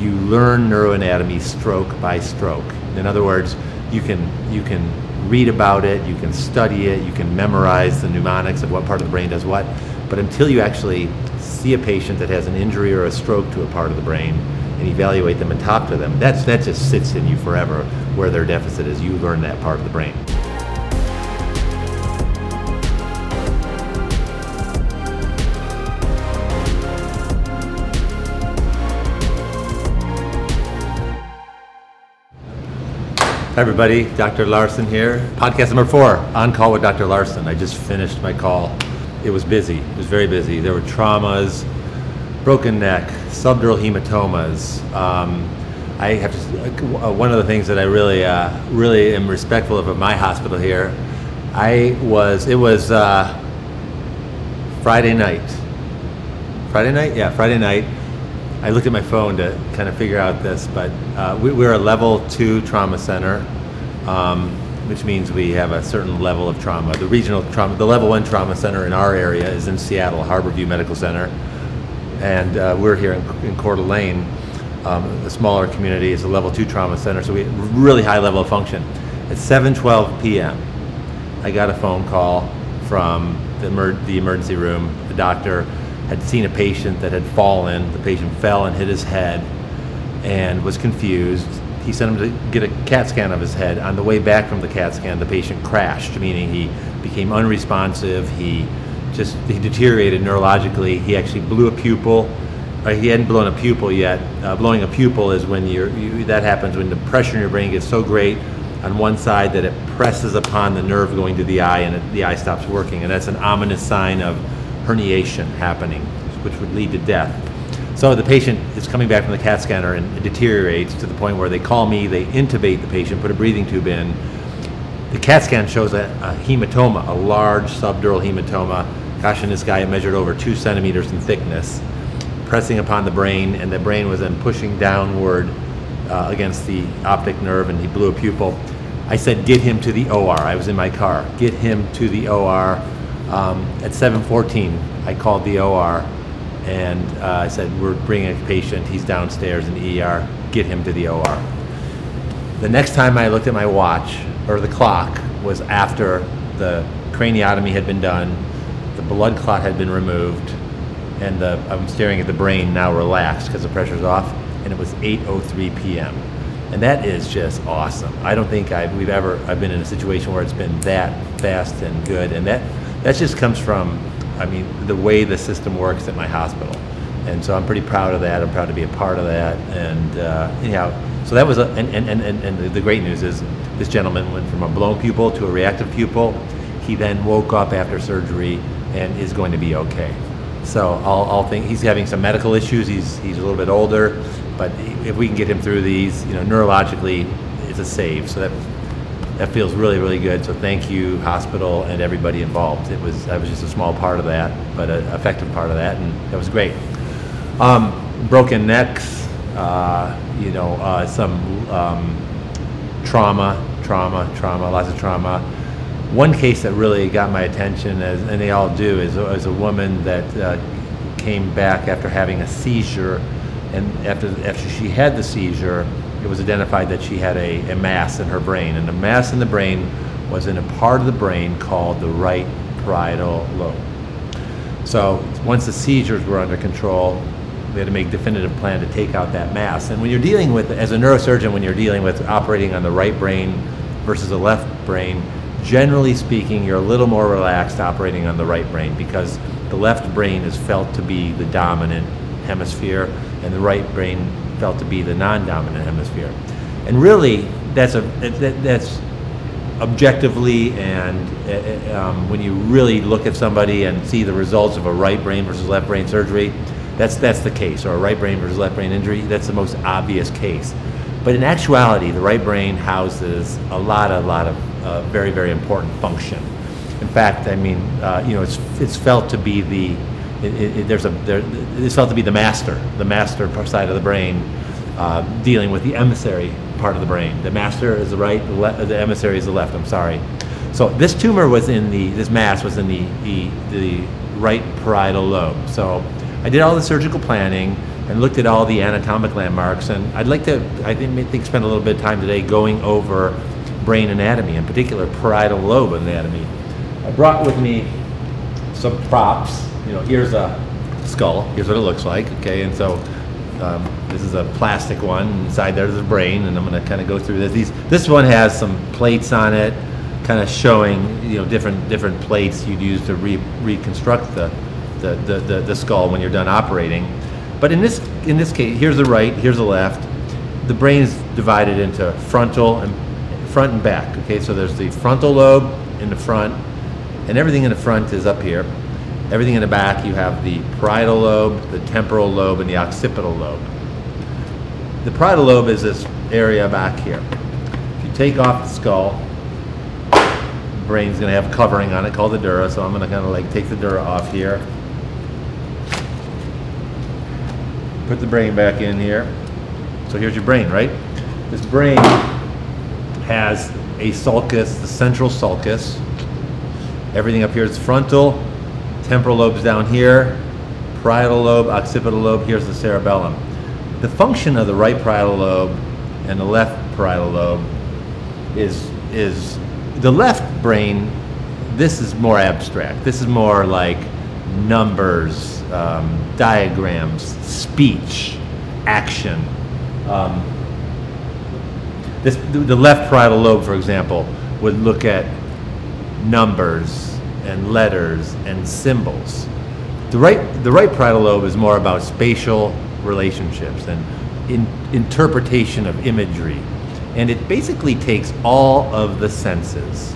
you learn neuroanatomy stroke by stroke. In other words, you can you can read about it, you can study it, you can memorize the mnemonics of what part of the brain does what, but until you actually see a patient that has an injury or a stroke to a part of the brain and evaluate them and talk to them, that's that just sits in you forever where their deficit is. You learn that part of the brain. Everybody. Dr. Larson here. Podcast number four, On Call with Dr. Larson. I just finished my call. It was busy. It was very busy. There were traumas, broken neck, subdural hematomas. Um, I have to, uh, one of the things that I really, uh, really am respectful of at my hospital here. I was, it was uh, Friday night. Friday night? Yeah, Friday night. I looked at my phone to kind of figure out this, but uh, we, we're a level two trauma center, um, which means we have a certain level of trauma. The regional trauma, the level one trauma center in our area is in Seattle, Harborview Medical Center, and uh, we're here in, in Coeur d'Alene, um, a smaller community. It's a level two trauma center, so we really high level of function. At 7:12 p.m., I got a phone call from the, emer- the emergency room. The doctor had seen a patient that had fallen. The patient fell and hit his head and was confused. He sent him to get a CAT scan of his head. On the way back from the CAT scan, the patient crashed, meaning he became unresponsive. He just he deteriorated neurologically. He actually blew a pupil. Uh, he hadn't blown a pupil yet. Uh, blowing a pupil is when you're, you, that happens when the pressure in your brain gets so great on one side that it presses upon the nerve going to the eye and it, the eye stops working. And that's an ominous sign of herniation happening, which would lead to death. So the patient is coming back from the CAT scanner and it deteriorates to the point where they call me, they intubate the patient, put a breathing tube in. The CAT scan shows a, a hematoma, a large subdural hematoma. Gosh, in this guy, measured over two centimeters in thickness, pressing upon the brain, and the brain was then pushing downward uh, against the optic nerve, and he blew a pupil. I said, get him to the OR. I was in my car. Get him to the OR. Um, at 7:14, I called the OR, and uh, I said, "We're bringing a patient. He's downstairs in the ER. Get him to the OR." The next time I looked at my watch or the clock was after the craniotomy had been done, the blood clot had been removed, and the, I'm staring at the brain now relaxed because the pressure's off, and it was 8:03 p.m. And that is just awesome. I don't think I've, we've ever I've been in a situation where it's been that fast and good, and that that just comes from, I mean, the way the system works at my hospital. And so I'm pretty proud of that. I'm proud to be a part of that. And uh, anyhow, so that was, a, and, and, and, and the great news is this gentleman went from a blown pupil to a reactive pupil. He then woke up after surgery and is going to be okay. So I'll, I'll think he's having some medical issues. He's, he's a little bit older, but if we can get him through these, you know, neurologically, it's a save. So that that feels really, really good. So thank you, hospital, and everybody involved. It was I was just a small part of that, but an effective part of that, and that was great. Um, broken necks, uh, you know, uh, some um, trauma, trauma, trauma, lots of trauma. One case that really got my attention, as, and they all do, is, is a woman that uh, came back after having a seizure, and after after she had the seizure, it was identified that she had a, a mass in her brain, and the mass in the brain was in a part of the brain called the right parietal lobe. So once the seizures were under control, we had to make definitive plan to take out that mass. And when you're dealing with, as a neurosurgeon, when you're dealing with operating on the right brain versus the left brain, generally speaking, you're a little more relaxed operating on the right brain because the left brain is felt to be the dominant hemisphere, and the right brain felt to be the non-dominant hemisphere. And really, that's a that, that's objectively and uh, um, when you really look at somebody and see the results of a right brain versus left brain surgery, that's that's the case. Or a right brain versus left brain injury, that's the most obvious case. But in actuality, the right brain houses a lot, a lot of uh, very, very important function. In fact, I mean, uh, you know, it's it's felt to be the it, it, there's a there, it's felt to be the master, the master side of the brain, uh, dealing with the emissary part of the brain. The master is the right, the, le- the emissary is the left. I'm sorry. So this tumor was in the this mass was in the the, the right parietal lobe. So I did all the surgical planning, and looked at all the anatomic landmarks. And I'd like to, I think, spend a little bit of time today going over brain anatomy, in particular parietal lobe anatomy. I brought with me some props. You know, here's a skull. Here's what it looks like. Okay, and so um, this is a plastic one. Inside there's a brain, and I'm going to kind of go through this. These, this one has some plates on it, kind of showing you know different different plates you'd use to re- reconstruct the the, the, the the skull when you're done operating. But in this in this case, here's the right, here's the left. The brain is divided into frontal and front and back. Okay, so there's the frontal lobe in the front, and everything in the front is up here. Everything in the back, you have the parietal lobe, the temporal lobe, and the occipital lobe. The parietal lobe is this area back here. If you take off the skull, the brain's going to have covering on it called the dura, so I'm going to kind of like take the dura off here. Put the brain back in here. So here's your brain, right? This brain has a sulcus, the central sulcus. Everything up here is frontal, temporal lobes down here, parietal lobe, occipital lobe, here's the cerebellum. The function of the right parietal lobe and the left parietal lobe is is the left brain. This is more abstract. This is more like numbers, um, diagrams, speech, action. Um, this, the left parietal lobe, for example, would look at numbers and letters and symbols. The right, the right parietal lobe is more about spatial relationships and in, interpretation of imagery. And it basically takes all of the senses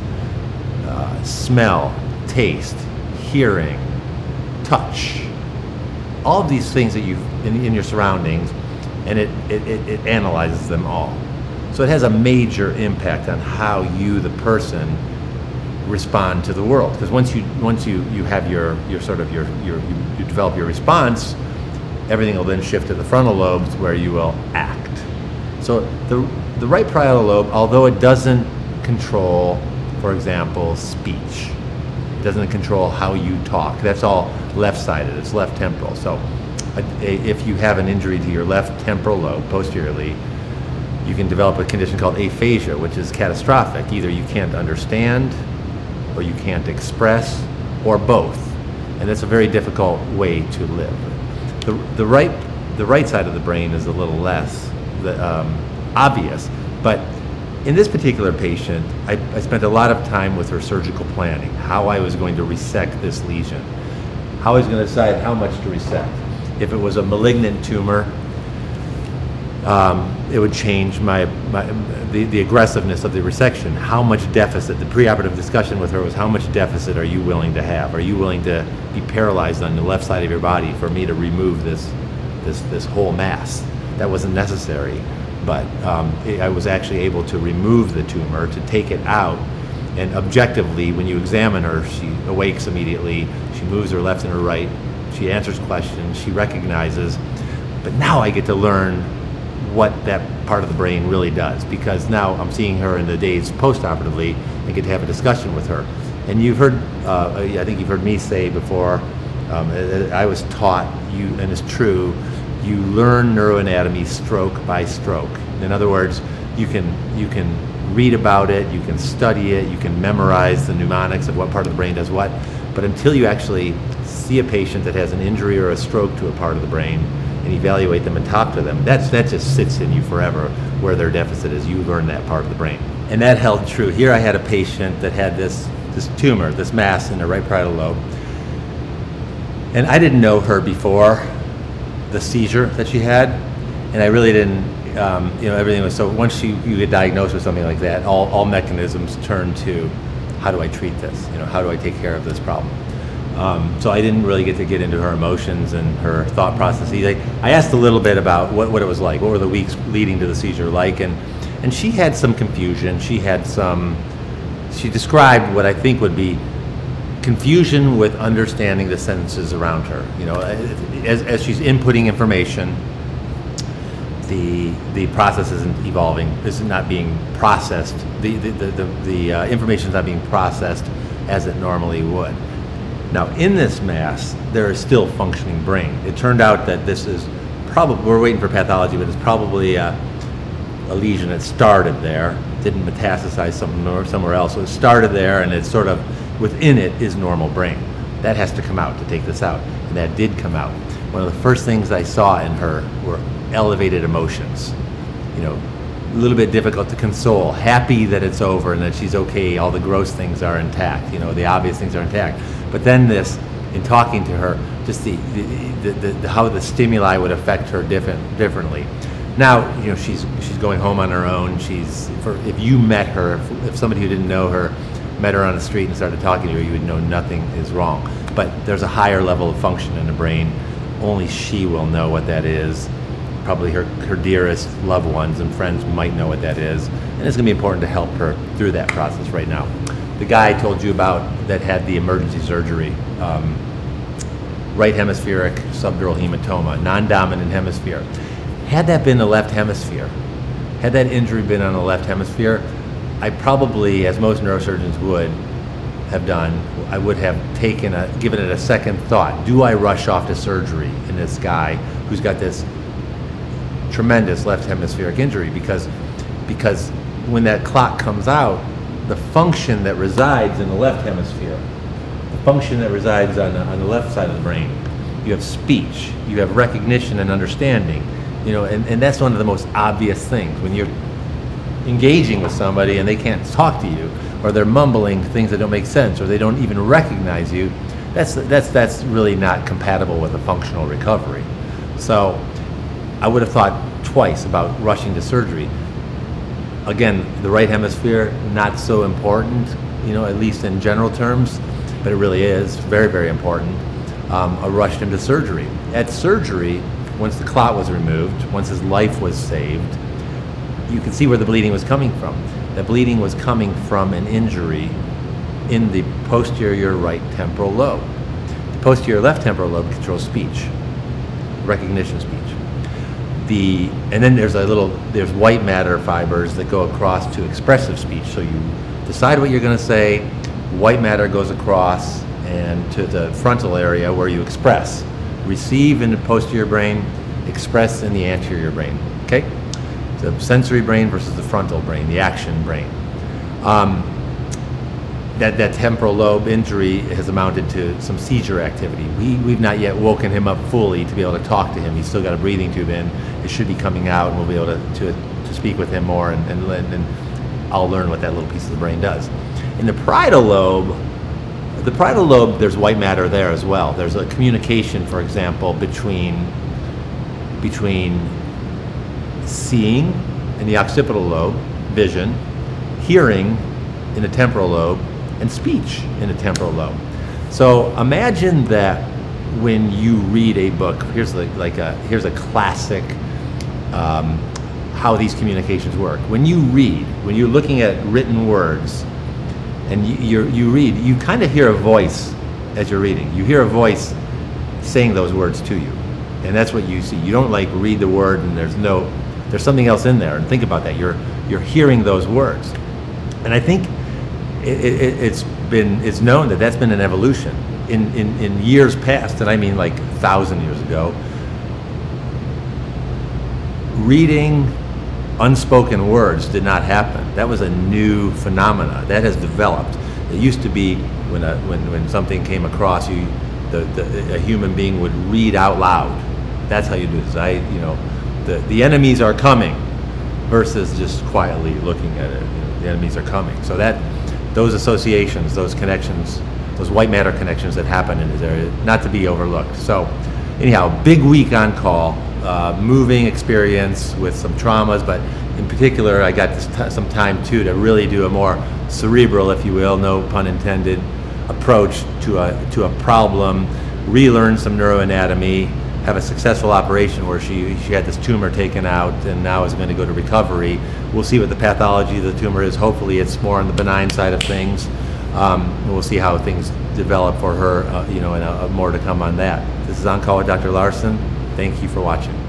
uh, smell, taste, hearing, touch, all of these things that you in, in your surroundings, and it, it, it, it analyzes them all. So it has a major impact on how you, the person, respond to the world. Because once you once you, you have your, your sort of your, your you, you develop your response, everything will then shift to the frontal lobes where you will act. So the the right parietal lobe, although it doesn't control, for example, speech, it doesn't control how you talk. That's all left-sided. It's left temporal. So uh, if you have an injury to your left temporal lobe posteriorly, you can develop a condition called aphasia, which is catastrophic. Either you can't understand, or you can't express, or both. And that's a very difficult way to live. The, the, right, the right side of the brain is a little less the, um, obvious, but in this particular patient, I, I spent a lot of time with her surgical planning, how I was going to resect this lesion, how I was going to decide how much to resect. If it was a malignant tumor, um, it would change my, my the, the aggressiveness of the resection. How much deficit? The preoperative discussion with her was how much deficit are you willing to have? Are you willing to be paralyzed on the left side of your body for me to remove this this this whole mass? That wasn't necessary, but um, it, I was actually able to remove the tumor to take it out. And objectively, when you examine her, she awakes immediately. She moves her left and her right. She answers questions. She recognizes. But now I get to learn what that part of the brain really does because now I'm seeing her in the days postoperatively and get to have a discussion with her. And you've heard, uh, I think you've heard me say before, um, I was taught, you, and it's true, you learn neuroanatomy stroke by stroke. In other words, you can, you can read about it, you can study it, you can memorize the mnemonics of what part of the brain does what, but until you actually see a patient that has an injury or a stroke to a part of the brain, and evaluate them and talk to them, that's, that just sits in you forever where their deficit is. You learn that part of the brain. And that held true. Here I had a patient that had this, this tumor, this mass in the right parietal lobe. And I didn't know her before the seizure that she had. And I really didn't, um, you know, everything was so, once you, you get diagnosed with something like that, all, all mechanisms turn to how do I treat this? You know, how do I take care of this problem? Um, so I didn't really get to get into her emotions and her thought processes. I, I asked a little bit about what, what it was like, what were the weeks leading to the seizure like, and, and she had some confusion. She had some, she described what I think would be confusion with understanding the sentences around her. You know, as, as she's inputting information, the the process isn't evolving. Is not being processed. The the the, the, the uh, information is not being processed as it normally would. Now, in this mass, there is still functioning brain. It turned out that this is probably we're waiting for pathology, but it's probably a, a lesion that started there, didn't metastasize somewhere, somewhere else. So it started there, and it's sort of within it is normal brain. That has to come out to take this out, and that did come out. One of the first things I saw in her were elevated emotions. You know, a little bit difficult to console, happy that it's over and that she's okay, all the gross things are intact, you know, the obvious things are intact. But then this, in talking to her, just the, the, the, the how the stimuli would affect her different, differently. Now, you know, she's she's going home on her own. She's for, if you met her, if, if somebody who didn't know her met her on the street and started talking to her, you would know nothing is wrong. But there's a higher level of function in the brain. Only she will know what that is probably her, her dearest loved ones and friends might know what that is. And it's going to be important to help her through that process right now. The guy I told you about that had the emergency surgery, um, right hemispheric subdural hematoma, non dominant hemisphere. Had that been the left hemisphere, had that injury been on the left hemisphere, I probably, as most neurosurgeons would, have done, I would have taken a, given it a second thought. Do I rush off to surgery in this guy who's got this tremendous left hemispheric injury because because when that clot comes out, the function that resides in the left hemisphere, the function that resides on the, on the left side of the brain, you have speech, you have recognition and understanding, you know, and, and that's one of the most obvious things. When you're engaging with somebody and they can't talk to you or they're mumbling things that don't make sense or they don't even recognize you that's that's that's really not compatible with a functional recovery. So I would have thought twice about rushing to surgery. Again, the right hemisphere, not so important, you know, at least in general terms, but it really is very, very important. Um, I rushed him to surgery. At surgery, once the clot was removed, once his life was saved, you can see where the bleeding was coming from. The bleeding was coming from an injury in the posterior right temporal lobe. The posterior left temporal lobe controls speech, recognition speech the and then there's a little there's white matter fibers that go across to expressive speech. So you decide what you're going to say. White matter goes across and to the frontal area where you express. Receive in the posterior brain, express in the anterior brain. Okay, the sensory brain versus the frontal brain, the action brain. Um, that, that temporal lobe injury has amounted to some seizure activity. We, we've not yet woken him up fully to be able to talk to him. He's still got a breathing tube in. It should be coming out, and we'll be able to, to, to speak with him more, and, and, and I'll learn what that little piece of the brain does. In the parietal lobe, the parietal lobe, there's white matter there as well. There's a communication, for example, between, between seeing in the occipital lobe, vision, hearing in the temporal lobe, and speech in a temporal lobe. So imagine that when you read a book, here's like, like a here's a classic um, how these communications work. When you read, when you're looking at written words, and you you read, you kind of hear a voice as you're reading. You hear a voice saying those words to you, and that's what you see. You don't like read the word and there's no there's something else in there. And think about that. You're you're hearing those words, and I think it, it, it's been it's known that that's been an evolution in, in, in years past, and I mean like a thousand years ago. Reading unspoken words did not happen. That was a new phenomena that has developed. It used to be when a, when when something came across you, the, the a human being would read out loud. That's how you do this. I you know, the the enemies are coming, versus just quietly looking at it. You know, the enemies are coming. So that those associations, those connections, those white matter connections that happen in this area, not to be overlooked. So, anyhow, big week on call, uh, moving experience with some traumas, but in particular, I got t- some time too to really do a more cerebral, if you will, no pun intended, approach to a to a problem, relearn some neuroanatomy, have a successful operation where she, she had this tumor taken out and now is going to go to recovery. We'll see what the pathology of the tumor is. Hopefully, it's more on the benign side of things. Um, we'll see how things develop for her, uh, you know, and uh, more to come on that. This is On Call with Dr. Larson. Thank you for watching.